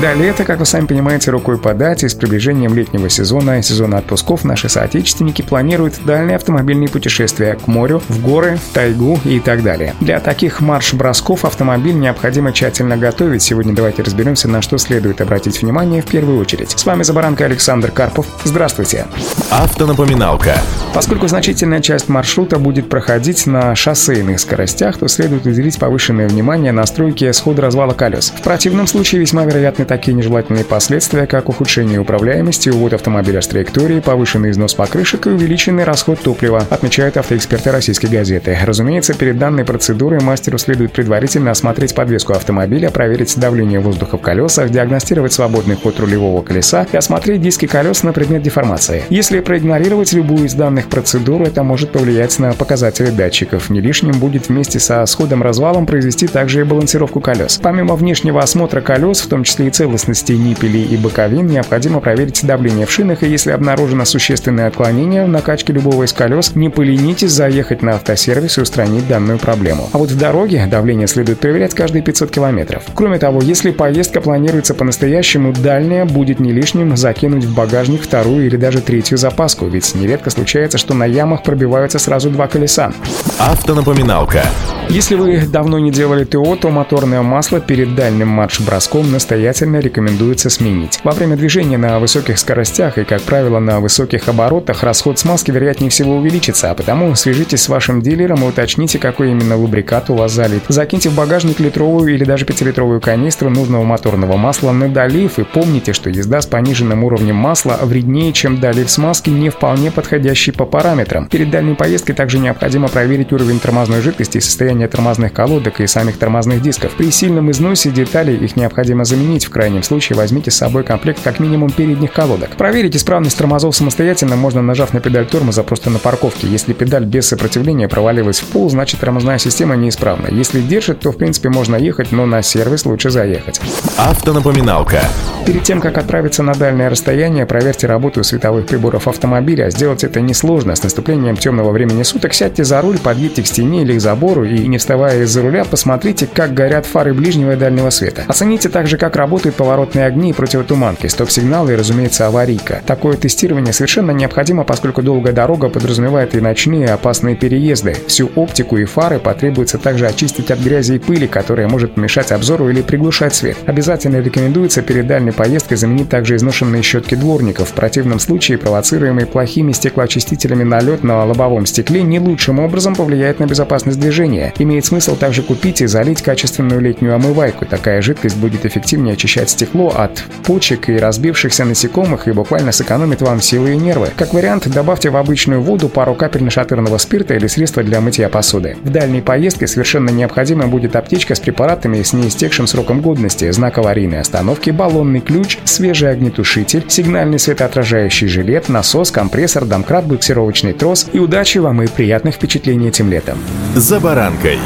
Да, лето, как вы сами понимаете, рукой подать, и с приближением летнего сезона и сезона отпусков наши соотечественники планируют дальние автомобильные путешествия к морю, в горы, в тайгу и так далее. Для таких марш-бросков автомобиль необходимо тщательно готовить. Сегодня давайте разберемся, на что следует обратить внимание в первую очередь. С вами Забаранка Александр Карпов. Здравствуйте. Автонапоминалка. Поскольку значительная часть маршрута будет проходить на шоссейных скоростях, то следует уделить повышенное внимание настройке схода развала колес. В противном случае весьма вероятны такие нежелательные последствия, как ухудшение управляемости, увод автомобиля с траектории, повышенный износ покрышек и увеличенный расход топлива, отмечают автоэксперты российской газеты. Разумеется, перед данной процедурой мастеру следует предварительно осмотреть подвеску автомобиля, проверить давление воздуха в колесах, диагностировать свободный ход рулевого колеса и осмотреть диски колес на предмет деформации. Если проигнорировать любую из данных процедур, это может повлиять на показатели датчиков. Не лишним будет вместе со сходом-развалом произвести также и балансировку колес. Помимо внешнего осмотра колес, в том числе и целостности ниппелей и боковин необходимо проверить давление в шинах, и если обнаружено существенное отклонение в накачке любого из колес, не поленитесь заехать на автосервис и устранить данную проблему. А вот в дороге давление следует проверять каждые 500 километров. Кроме того, если поездка планируется по-настоящему дальняя, будет не лишним закинуть в багажник вторую или даже третью запаску, ведь нередко случается, что на ямах пробиваются сразу два колеса. Автонапоминалка. Если вы давно не делали ТО, то моторное масло перед дальним марш-броском настоятельно рекомендуется сменить. Во время движения на высоких скоростях и, как правило, на высоких оборотах расход смазки вероятнее всего увеличится, а потому свяжитесь с вашим дилером и уточните, какой именно лубрикат у вас залит. Закиньте в багажник литровую или даже пятилитровую канистру нужного моторного масла на долив и помните, что езда с пониженным уровнем масла вреднее, чем долив смазки, не вполне подходящий по параметрам. Перед дальней поездкой также необходимо проверить уровень тормозной жидкости и состояние тормозных колодок и самих тормозных дисков. При сильном износе деталей их необходимо заменить. В крайнем случае возьмите с собой комплект как минимум передних колодок. Проверить исправность тормозов самостоятельно можно нажав на педаль тормоза просто на парковке. Если педаль без сопротивления провалилась в пол, значит тормозная система неисправна. Если держит, то в принципе можно ехать, но на сервис лучше заехать. Автонапоминалка. Перед тем, как отправиться на дальнее расстояние, проверьте работу световых приборов автомобиля. Сделать это несложно. С наступлением темного времени суток сядьте за руль, подъедьте к стене или к забору и не вставая из-за руля, посмотрите, как горят фары ближнего и дальнего света. Оцените также, как работают поворотные огни и противотуманки, стоп-сигналы и, разумеется, аварийка. Такое тестирование совершенно необходимо, поскольку долгая дорога подразумевает и ночные опасные переезды. Всю оптику и фары потребуется также очистить от грязи и пыли, которая может мешать обзору или приглушать свет. Обязательно рекомендуется перед дальней поездкой заменить также изношенные щетки дворников. В противном случае провоцируемый плохими стеклоочистителями налет на лобовом стекле не лучшим образом повлияет на безопасность движения имеет смысл также купить и залить качественную летнюю омывайку. Такая жидкость будет эффективнее очищать стекло от почек и разбившихся насекомых и буквально сэкономит вам силы и нервы. Как вариант, добавьте в обычную воду пару капель нашатырного спирта или средства для мытья посуды. В дальней поездке совершенно необходима будет аптечка с препаратами с неистекшим сроком годности, знак аварийной остановки, баллонный ключ, свежий огнетушитель, сигнальный светоотражающий жилет, насос, компрессор, домкрат, буксировочный трос и удачи вам и приятных впечатлений этим летом. За баранкой.